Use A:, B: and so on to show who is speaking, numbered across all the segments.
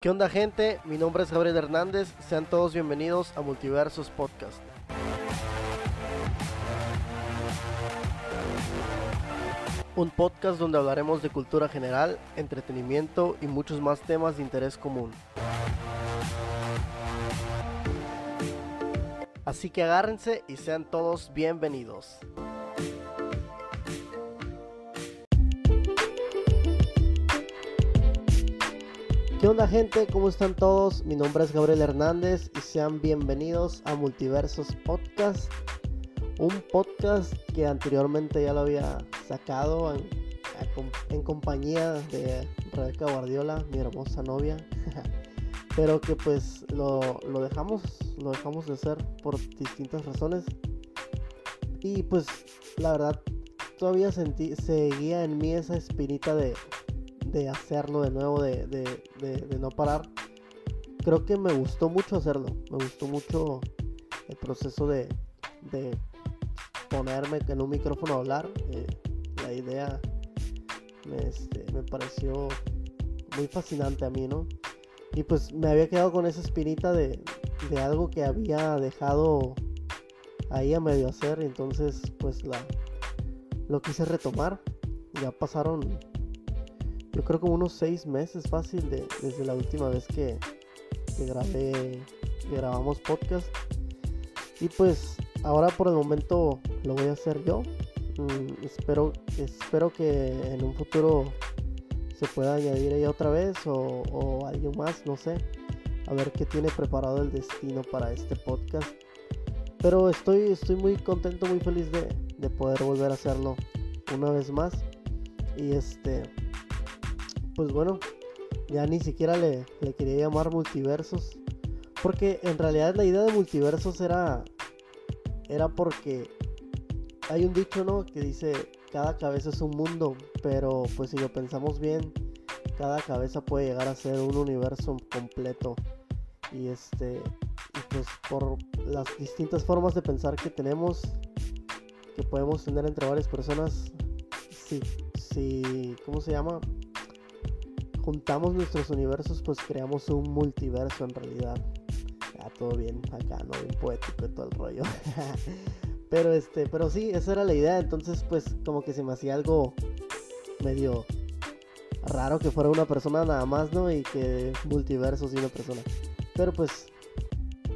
A: ¿Qué onda gente? Mi nombre es Gabriel Hernández, sean todos bienvenidos a Multiversos Podcast. Un podcast donde hablaremos de cultura general, entretenimiento y muchos más temas de interés común. Así que agárrense y sean todos bienvenidos. ¿Qué onda gente? ¿Cómo están todos? Mi nombre es Gabriel Hernández y sean bienvenidos a Multiversos Podcast. Un podcast que anteriormente ya lo había sacado en, compañía de Rebeca Guardiola, mi hermosa novia. Pero que pues lo, dejamos, lo dejamos de hacer por distintas razones. Y pues la verdad todavía sentí, seguía en mí esa espinita de, de hacerlo de nuevo, de, de, no parar. Creo que me gustó mucho hacerlo. Me gustó mucho el proceso de, de ponerme en un micrófono a hablar. Eh, la idea me, este, me pareció muy fascinante a mí, ¿no? Y pues me había quedado con esa espinita de, de algo que había dejado ahí a medio hacer. Y entonces pues la, lo quise retomar. Ya pasaron yo creo como unos seis meses fácil de, desde la última vez que, grabé, que grabamos podcast. Y pues ahora por el momento lo voy a hacer yo. Mm, espero, espero que en un futuro se pueda añadir ella otra vez o, alguien más, no sé. A ver qué tiene preparado el destino para este podcast. Pero estoy, estoy muy contento, muy feliz de, de poder volver a hacerlo una vez más. Y este pues bueno, ya ni siquiera le, quería llamar multiversos. Porque en realidad la idea de multiversos era, era porque hay un dicho, ¿no? Que dice, cada cabeza es un mundo, pero pues si lo pensamos bien, cada cabeza puede llegar a ser un universo completo. Y este, y pues por las distintas formas de pensar que tenemos, que podemos tener entre varias personas, sí, sí, ¿cómo se llama? Juntamos nuestros universos, pues creamos un multiverso en realidad. Ya todo bien acá, ¿no? Bien poético y todo el rollo. pero este, pero sí, esa era la idea. Entonces, pues, como que se me hacía algo medio raro que fuera una persona nada más, ¿no? Y que multiversos y una persona. Pero pues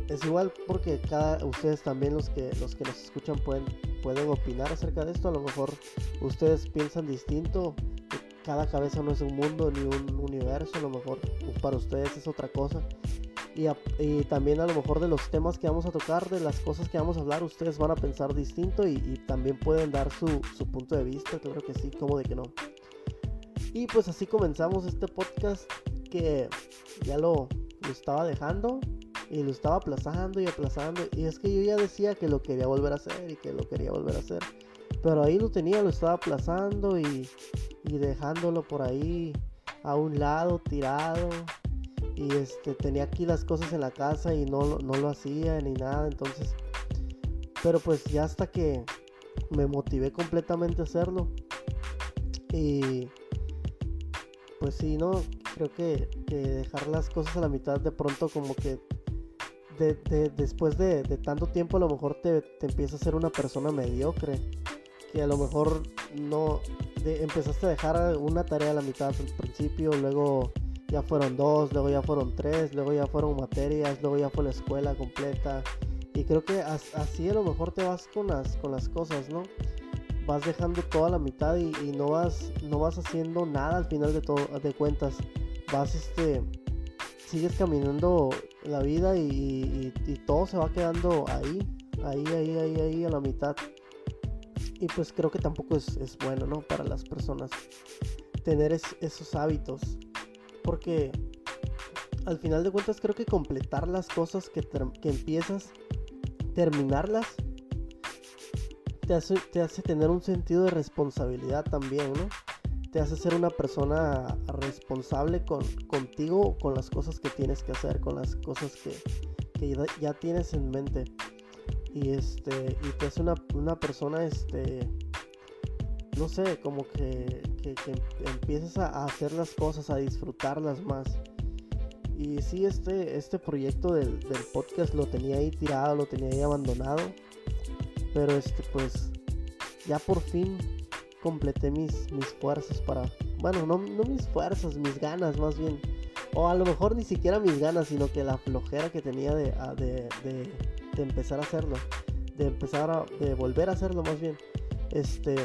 A: es igual porque cada ustedes también los que los que nos escuchan pueden pueden opinar acerca de esto. A lo mejor ustedes piensan distinto cada cabeza no es un mundo ni un universo, a lo mejor para ustedes es otra cosa. Y, también a lo mejor de los temas que vamos a tocar, de las cosas que vamos a hablar, ustedes van a pensar distinto y, también pueden dar su, punto de vista, claro que sí, como de que no. Y pues así comenzamos este podcast que ya lo, lo estaba dejando y lo estaba aplazando y aplazando. Y es que yo ya decía que lo quería volver a hacer y que lo quería volver a hacer. Pero ahí lo tenía, lo estaba aplazando y, y dejándolo por ahí a un lado tirado. Y este tenía aquí las cosas en la casa y no, no lo hacía ni nada entonces pero pues ya hasta que me motivé completamente a hacerlo. Y pues sí no creo que, dejar las cosas a la mitad de pronto como que después de, tanto tiempo a lo mejor te, te empieza a ser una persona mediocre que a lo mejor no empezaste a dejar una tarea a la mitad al principio, luego ya fueron dos, luego ya fueron tres, luego ya fueron materias, luego ya fue la escuela completa. Y creo que así a lo mejor te vas con las, con las cosas, ¿no? Vas dejando toda la mitad y, no, vas, no vas haciendo nada al final de, todo, de cuentas. Vas, este, sigues caminando la vida y, y todo se va quedando ahí, ahí, ahí, ahí, ahí a la mitad. Y pues creo que tampoco es, bueno, ¿no? Para las personas tener esos hábitos. Porque al final de cuentas creo que completar las cosas que, que empiezas, terminarlas, te hace, te hace tener un sentido de responsabilidad también, ¿no? Te hace ser una persona responsable con, contigo, con las cosas que tienes que hacer, con las cosas que, que ya tienes en mente y este y te hace una, una persona este no sé como que, que, empiezas a hacer las cosas a disfrutarlas más y sí, este, este proyecto del, podcast lo tenía ahí tirado, lo tenía ahí abandonado. Pero este, pues, ya por fin completé mis, mis fuerzas para. Bueno, no, no mis fuerzas, mis ganas más bien. O a lo mejor ni siquiera mis ganas, sino que la flojera que tenía de, de, de, empezar a hacerlo. De empezar a. de volver a hacerlo más bien. Este.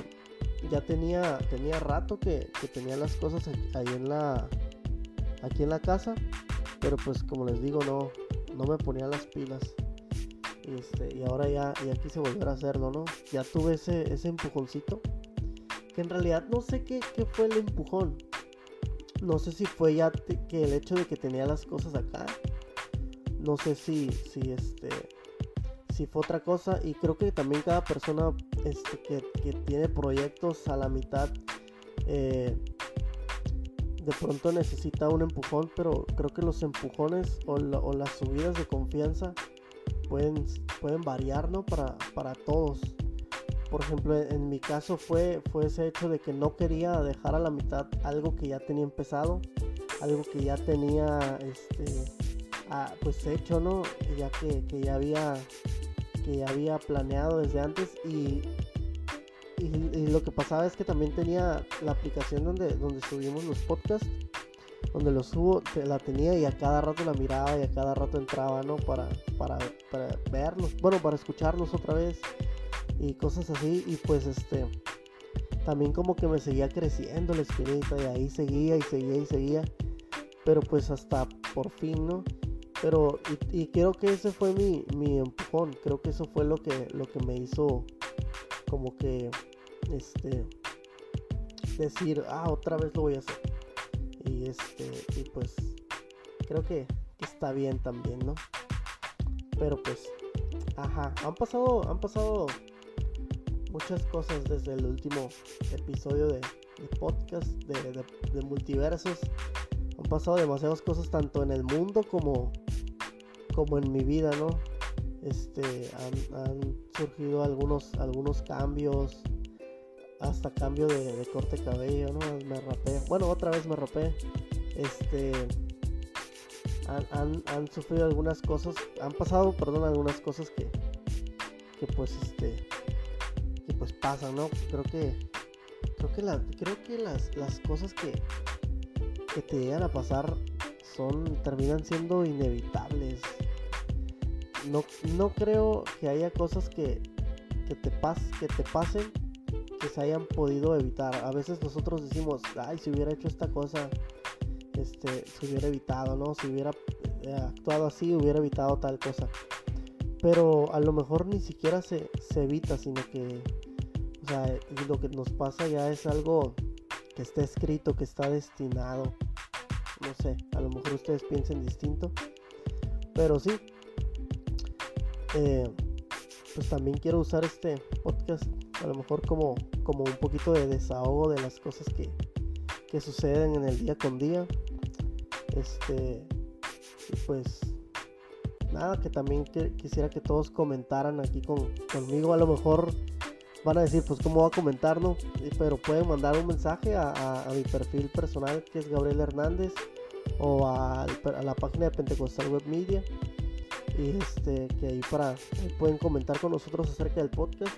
A: Ya tenía. Tenía rato que, que tenía las cosas ahí en la. Aquí en la casa pero pues como les digo, no, no me ponía las pilas. Este, y ahora ya, ya quise volver a hacerlo, ¿no? Ya tuve ese, ese empujoncito. Que en realidad no sé qué, qué fue el empujón. No sé si fue ya que el hecho de que tenía las cosas acá. No sé si, si este. Si fue otra cosa. Y creo que también cada persona este, que, que tiene proyectos a la mitad. Eh, de pronto necesita un empujón, pero creo que los empujones o, las subidas de confianza pueden, pueden variar. Para, para todos. Por ejemplo, en mi caso fue, fue ese hecho de que no quería dejar a la mitad algo que ya tenía empezado, algo que ya tenía este, ah, pues hecho, ¿no? Ya que, ya había que había planeado desde antes y, y, lo que pasaba es que también tenía la aplicación donde, donde subimos los podcasts, donde los subo, la tenía y a cada rato la miraba y a cada rato entraba, ¿no? Para, para, para verlos, bueno, para escucharlos otra vez y cosas así. Y pues este, también como que me seguía creciendo la espinita y ahí seguía y seguía y seguía. Pero pues hasta por fin, ¿no? Pero, y, y creo que ese fue mi, mi empujón, creo que eso fue lo que, lo que me hizo como que este decir ah otra vez lo voy a hacer y este y pues creo que, está bien también no pero pues ajá han pasado han pasado muchas cosas desde el último episodio de, podcast de, de, multiversos. Han pasado demasiadas cosas tanto en el mundo como como en mi vida no este han, surgido algunos algunos cambios hasta cambio de, corte cabello no me rapé. Bueno otra vez me rapé. Este han, sufrido algunas cosas han pasado perdón algunas cosas que que pues este que pues pasan no creo que creo que la, creo que las, las cosas que que te llegan a pasar son terminan siendo inevitables no, creo que haya cosas que, te pas, que te pasen que se hayan podido evitar. A veces nosotros decimos, ay, si hubiera hecho esta cosa, este, se hubiera evitado, ¿no? Si hubiera eh, actuado así, hubiera evitado tal cosa. Pero a lo mejor ni siquiera se, se evita, sino que, o sea, lo que nos pasa ya es algo que está escrito, que está destinado. No sé, a lo mejor ustedes piensen distinto. Pero sí, eh, pues también quiero usar este podcast a lo mejor como, como un poquito de desahogo de las cosas que, que suceden en el día con día. Este, pues nada, que también quisiera que todos comentaran aquí con, conmigo. A lo mejor van a decir, pues cómo va a comentar, ¿no? Pero pueden mandar un mensaje a, mi perfil personal que es Gabriel Hernández o a, la página de Pentecostal Web Media este que ahí para pueden comentar con nosotros acerca del podcast.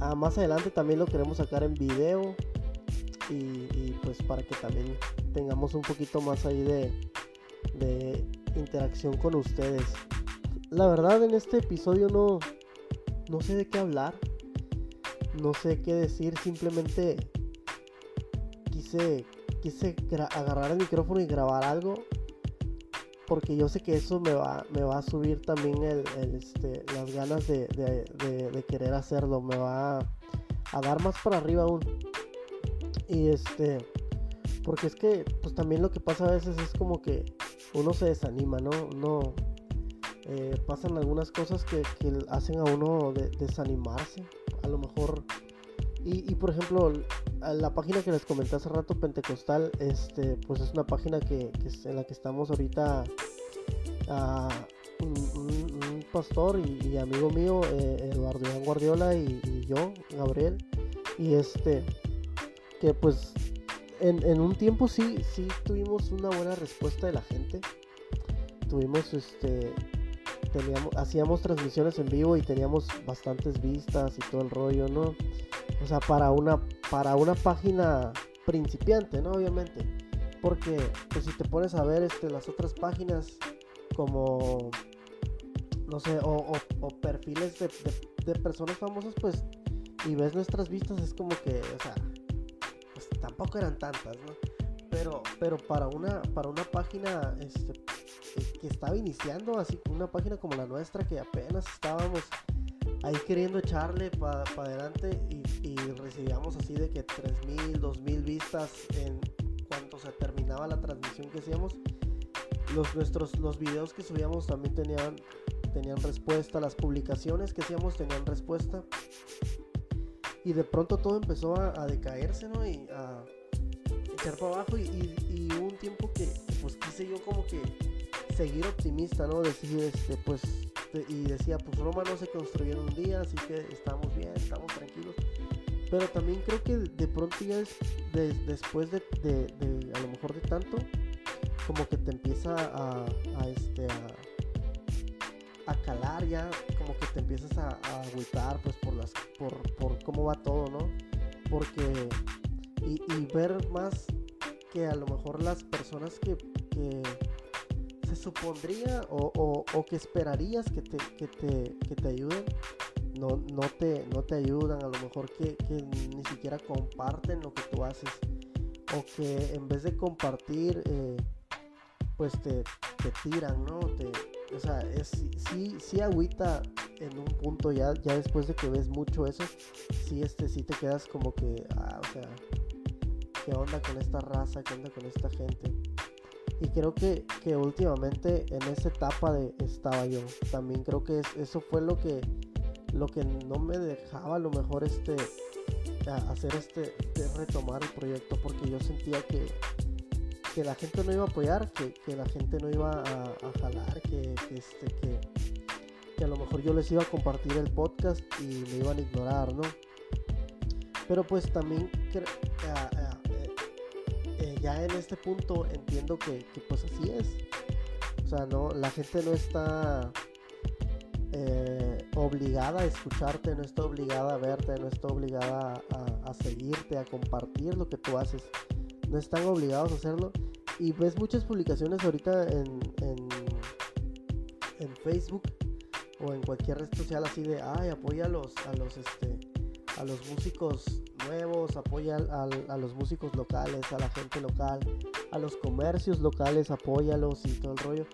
A: A, más adelante también lo queremos sacar en video y, pues para que también tengamos un poquito más ahí de, de interacción con ustedes. La verdad en este episodio no no sé de qué hablar no sé qué decir simplemente quise quise agarrar el micrófono y grabar algo porque yo sé que eso me va, me va a subir también el, este, las ganas de, querer hacerlo, me va a, dar más para arriba aún. Y este, porque es que, pues también lo que pasa a veces es como que uno se desanima, ¿no? Uno, eh, pasan algunas cosas que, hacen a uno desanimarse. A lo mejor y, por ejemplo, la página que les comenté hace rato, Pentecostal, este, pues es una página que, en la que estamos ahorita un, pastor y, amigo mío, eh, Eduardo Guardiola y, yo, Gabriel, y este, que pues en, un tiempo sí, sí tuvimos una buena respuesta de la gente. Tuvimos este. Teníamos, hacíamos transmisiones en vivo y teníamos bastantes vistas y todo el rollo, ¿no? O sea, para una, para una página principiante, ¿no? Obviamente. Porque pues, si te pones a ver este, las otras páginas como, no sé, o, perfiles de, de, personas famosas, pues, y ves nuestras vistas, es como que, o sea, pues tampoco eran tantas, ¿no? Pero, pero para una, para una página este, que estaba iniciando, así una página como la nuestra, que apenas estábamos ahí queriendo echarle para adelante y, recibíamos así de que 3.000, 2.000 vistas en cuanto se terminaba la transmisión que hacíamos. Los, nuestros, los videos que subíamos también tenían, tenían respuesta, las publicaciones que hacíamos tenían respuesta. Y de pronto todo empezó a, decaerse, ¿no? Y a echar para abajo. Y, y, hubo un tiempo que pues quise yo como que seguir optimista, ¿no? Decir, este, pues y decía, pues Roma no se construyó en un día, así que estamos bien, estamos tranquilos. Pero también creo que de pronto ya es después de, a lo mejor de tanto, como que te empieza a, este, a, calar ya, como que te empiezas a, agüitar pues por, las, por, por cómo va todo, ¿no? Porque, y, ver más que a lo mejor las personas que supondría o, que esperarías que te, que te, que te ayuden, no, no, te, no te ayudan, a lo mejor que, ni siquiera comparten lo que tú haces, o que en vez de compartir, eh, pues te, te, tiran, ¿no? O sea, es, sí, sí agüita en un punto ya, ya después de que ves mucho eso, sí, este, sí te quedas como que, ah, o sea, ¿qué onda con esta raza? ¿Qué onda con esta gente? Y creo que, que últimamente en esa etapa de estaba yo. También creo que eso fue lo que, lo que no me dejaba a lo mejor este hacer este retomar el proyecto porque yo sentía que, que la gente no iba a apoyar, que, que la gente no iba a, jalar, que, este, que, que a lo mejor yo les iba a compartir el podcast y me iban a ignorar, ¿no? Pero pues también ya en este punto entiendo que, pues así es. O sea, no, la gente no está eh, obligada a escucharte, no está obligada a verte, no está obligada a, seguirte, a compartir lo que tú haces. No están obligados a hacerlo. Y ves muchas publicaciones ahorita en, en, Facebook o en cualquier red social así de, ay, apoya a los, este, a los músicos nuevos, apoya a, los músicos locales, a la gente local, a los comercios locales, apóyalos y todo el rollo.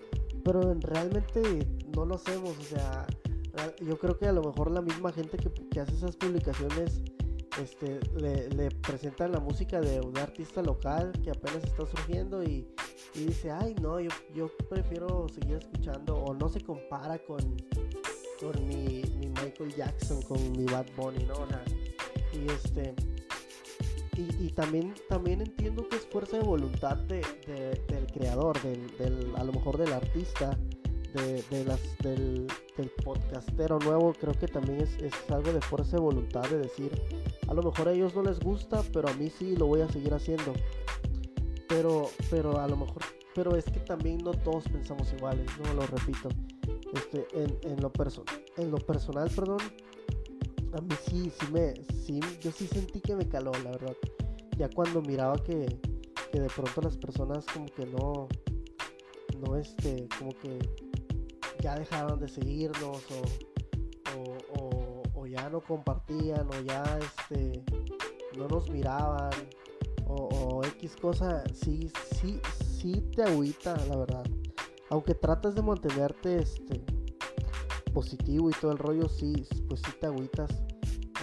A: Pero realmente no lo hacemos, o sea, yo creo que a lo mejor la misma gente que, hace esas publicaciones este, le, presentan la música de un artista local que apenas está surgiendo y, dice, ay no, yo, yo, prefiero seguir escuchando o no se compara con, con mi, mi Michael Jackson, con mi Bad Bunny, ¿no? Y este y, también también entiendo que es fuerza de voluntad de, del creador del, a lo mejor del artista de, las, del, podcastero nuevo. Creo que también es, es, algo de fuerza de voluntad de decir a lo mejor a ellos no les gusta pero a mí sí lo voy a seguir haciendo. Pero pero a lo mejor pero es que también no todos pensamos iguales no lo repito este en, en lo en lo personal perdón a mí sí, sí me, sí, yo sí sentí que me caló, la verdad. Ya cuando miraba que, de pronto las personas como que no, no este, como que ya dejaron de seguirnos o, o, ya no compartían o ya este, no nos miraban o, o X cosa, sí, sí, sí te agüita, la verdad. Aunque tratas de mantenerte este, positivo y todo el rollo, sí, pues sí te agüitas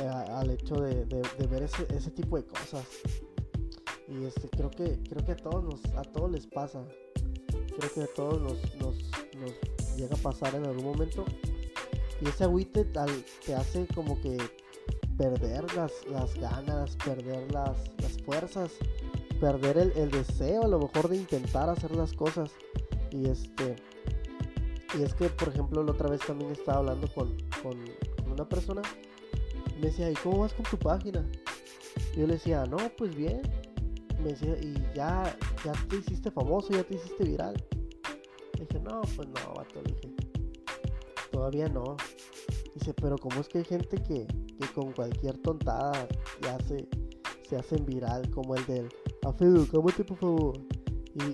A: eh, al hecho de, ver ese, tipo de cosas. Y este, creo que, creo que a todos nos, a todos les pasa. Creo que a todos nos, llega a pasar en algún momento. Y ese agüite te hace como que perder las, ganas, perder las, las fuerzas, perder el, deseo a lo mejor de intentar hacer las cosas. Y este y es que, por ejemplo, la otra vez también estaba hablando con, una persona. me decía, ¿y cómo vas con tu página? Y yo le decía, no, pues bien. me decía, y ya, ya te hiciste famoso, ya te hiciste viral. Le dije, no, pues no, vato, le dije, todavía no. Dice, pero ¿cómo es que hay gente que, que con cualquier tontada ya se, se hacen viral, como el del, Afedu, cámate por favor.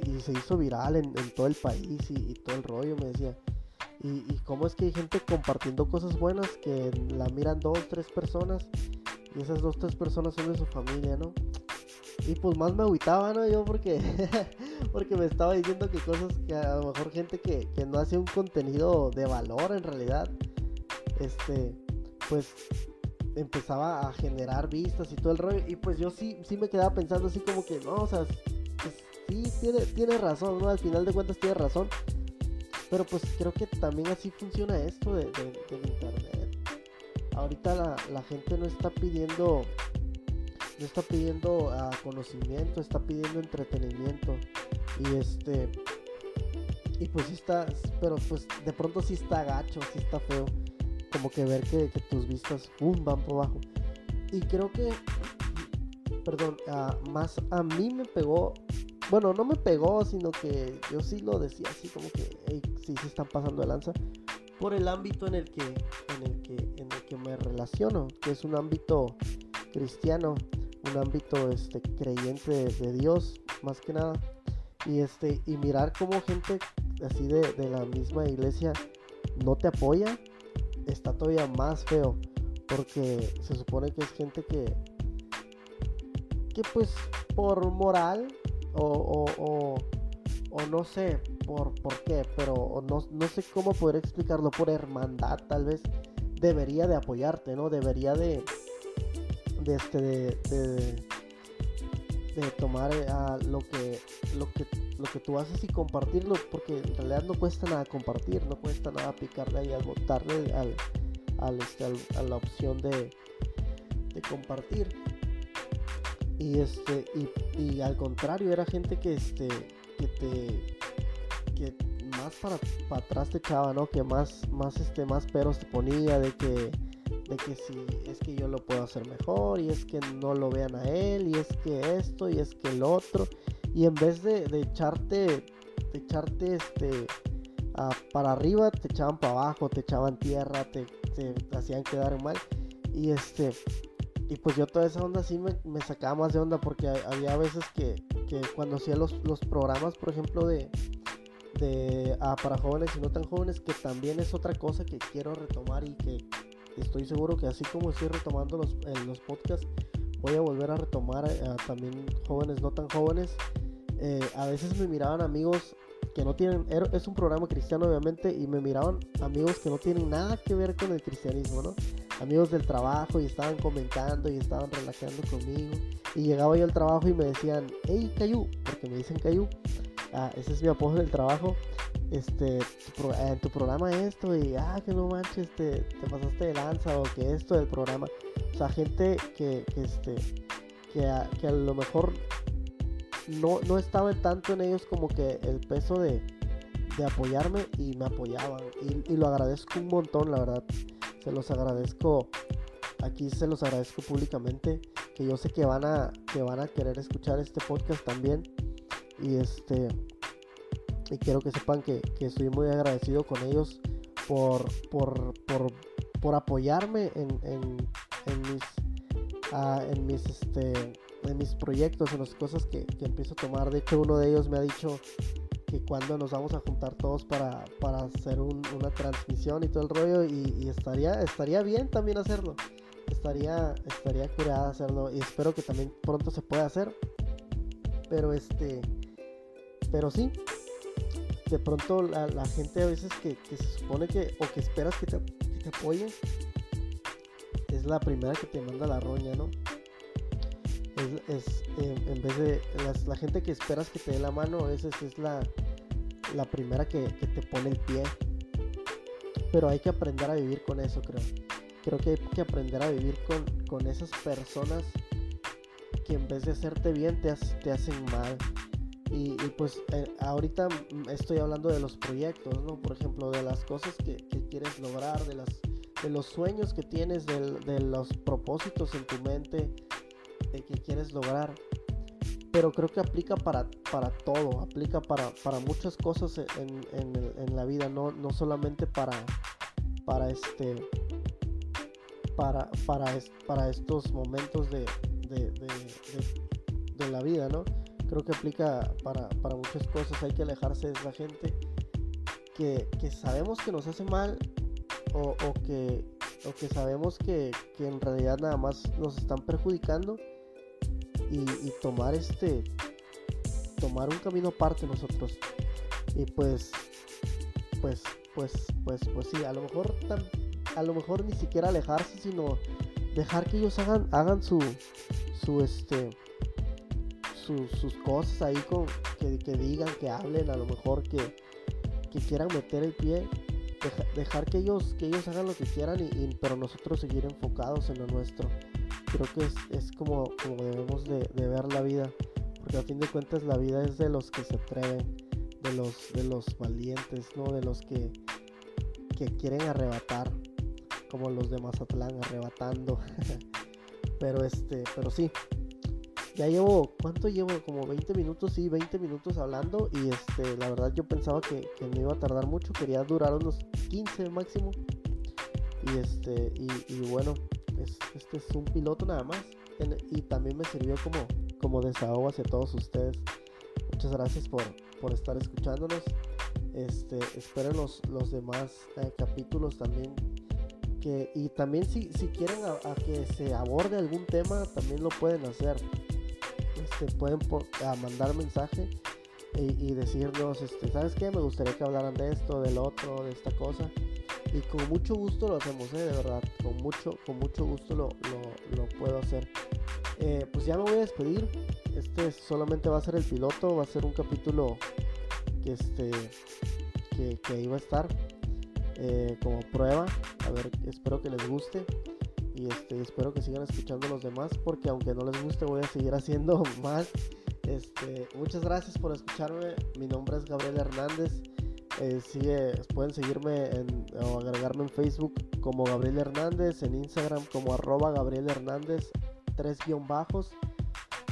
A: Y, se hizo viral en, todo el país y, todo el rollo, me decía. Y, y cómo es que hay gente compartiendo cosas buenas que la miran dos, tres personas y esas dos, tres personas son de su familia, ¿no? Y pues más me agüitaba, ¿no? Yo porque, porque me estaba diciendo que cosas que a lo mejor gente que, que no hace un contenido de valor en realidad, este, pues empezaba a generar vistas y todo el rollo. Y pues yo sí, sí me quedaba pensando así como que, no, o sea, sí, tiene, tiene razón, ¿no? Al final de cuentas tiene razón. Pero pues creo que también así funciona esto de, del internet ahorita la, gente no está pidiendo no está pidiendo ah, conocimiento, está pidiendo entretenimiento. Y este. Y pues sí está. Pero pues de pronto sí está gacho, sí está feo. Como que ver que, tus vistas ¡pum! van por abajo. Y creo que. Perdón, ah, más a mí me pegó. Bueno, no me pegó, sino que yo sí lo decía así como que. sí se están pasando de lanza por el ámbito en el que, en el que, en el que me relaciono, que es un ámbito cristiano, un ámbito este, creyente de, Dios, más que nada. Y, este, y mirar cómo gente así de, de la misma iglesia no te apoya, está todavía más feo. Porque se supone que es gente que, que pues por moral o, o, o no sé por, por qué, pero no, no, sé cómo poder explicarlo, por hermandad tal vez debería de apoyarte, ¿no? Debería de, de, este, de, tomar eh, lo, que, lo, que, lo que tú haces y compartirlo, porque en realidad no cuesta nada compartir, no cuesta nada picarle ahí al botarle al, al, este, a la opción de, de compartir. Y este, y, y al contrario, era gente que este que te que más para, para atrás te echaba, ¿no? Que más, más, este, más peros te ponía de que, de que si es que yo lo puedo hacer mejor y es que no lo vean a él y es que esto y es que el otro y en vez de, echarte, de echarte este para arriba te echaban para abajo, te echaban tierra, te, te, hacían quedar mal y este y pues yo toda esa onda sí me, sacaba más de onda porque había veces que, que cuando hacía los, los programas, por ejemplo, de, de ah, para jóvenes y no tan jóvenes, que también es otra cosa que quiero retomar y que estoy seguro que así como estoy retomando los, los podcasts, voy a volver a retomar eh, también jóvenes no tan jóvenes. Eh, a veces me miraban amigos que no tienen, es un programa cristiano obviamente, y me miraban amigos que no tienen nada que ver con el cristianismo, ¿no? Amigos del trabajo y estaban comentando y estaban relajando conmigo. Y llegaba yo al trabajo y me decían, hey Cayu, porque me dicen Cayu, ah, ese es mi apoyo del trabajo. Este, en tu programa esto, y ah, que no manches, te, te pasaste de lanza, o que esto del programa. O sea, gente que, que este, que a, que a lo mejor no, no estaba tanto en ellos como que el peso de, de apoyarme y me apoyaban. Y, y, lo agradezco un montón, la verdad. Se los agradezco. Aquí se los agradezco públicamente. Que yo sé que van a, que van a querer escuchar este podcast también. Y este. Y quiero que sepan que, que estoy muy agradecido con ellos por, por, por, por apoyarme en, en, en mis, uh, en mis este, de mis proyectos, en las cosas que, empiezo a tomar. De hecho, uno de ellos me ha dicho que cuando nos vamos a juntar todos para, para hacer una transmisión y todo el rollo, y, estaría, estaría bien también hacerlo. Estaría, estaría curada hacerlo y espero que también pronto se pueda hacer. Pero este, pero sí, de pronto la, gente a veces que, se supone que, o que esperas que te, que te apoye, es la primera que te manda la roña, ¿no? Es, eh, en vez de la gente que esperas que te dé la mano, es, la, la primera que, te pone el pie. Pero hay que aprender a vivir con eso, creo. Creo que hay que aprender a vivir con, con esas personas que en vez de hacerte bien te, te hacen mal. Y, pues eh, ahorita estoy hablando de los proyectos, ¿no? Por ejemplo, de las cosas que, quieres lograr, de, las, de los sueños que tienes, de los propósitos en tu mente, que quieres lograr. pero creo que aplica para, para todo, aplica para, para muchas cosas en, en, la vida, no, no solamente para, para este para, para, para estos momentos de, de, de, la vida, ¿no? Creo que aplica para, para, muchas cosas, hay que alejarse de esa gente que, que sabemos que nos hace mal o, o que, o que sabemos que, que en realidad nada más nos están perjudicando y, tomar este tomar un camino aparte nosotros. Y pues pues pues pues pues sí a lo mejor a lo mejor ni siquiera alejarse sino dejar que ellos hagan hagan su su este sus cosas ahí con que, digan que hablen a lo mejor que, que quieran meter el pie. Dejar que ellos que ellos hagan lo que quieran y, pero nosotros seguir enfocados en lo nuestro creo que es, como, como debemos de, ver la vida, porque a fin de cuentas la vida es de los que se atreven, de los, de los valientes, ¿no? De los que, que quieren arrebatar, como los de Mazatlán arrebatando. pero este, pero sí. Ya llevo, ¿cuánto llevo? Como 20 minutos, sí, 20 minutos hablando. Y este, la verdad yo pensaba que, que me iba a tardar mucho. Quería durar unos 15 máximo. Y este, y, y bueno, este es un piloto nada más. y también me sirvió como, como desahogo hacia todos ustedes. Muchas gracias por, por estar escuchándonos. Este, esperen los, los demás eh, capítulos también. Que, y también si, si quieren a, que se aborde algún tema, también lo pueden hacer. Este, pueden a mandar mensaje y, y, decirnos, este, ¿sabes qué? Me gustaría que hablaran de esto, del otro, de esta cosa y con mucho gusto lo hacemos, ¿eh? de verdad, con mucho, con mucho gusto lo, lo, puedo hacer. Eh, pues ya me voy a despedir, este solamente va a ser el piloto, va a ser un capítulo que, este, que, que iba a estar eh, como prueba, a ver, espero que les guste y este, espero que sigan escuchando los demás porque aunque no les guste voy a seguir haciendo más. Este, muchas gracias por escucharme, mi nombre es Gabriel Hernández. Eh, sigue, pueden seguirme en, o agregarme en Facebook como Gabriel Hernández, en Instagram como arroba Gabriel Hernández, tres guion bajos,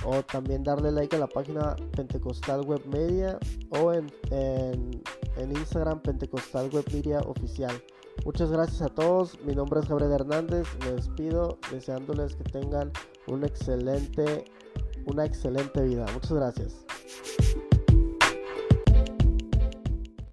A: o también darle like a la página Pentecostal Web Media o en, en, en Instagram Pentecostal Web Media Oficial. Muchas gracias a todos, mi nombre es Gabriel Hernández, me despido deseándoles que tengan un excelente, una excelente vida. Muchas gracias.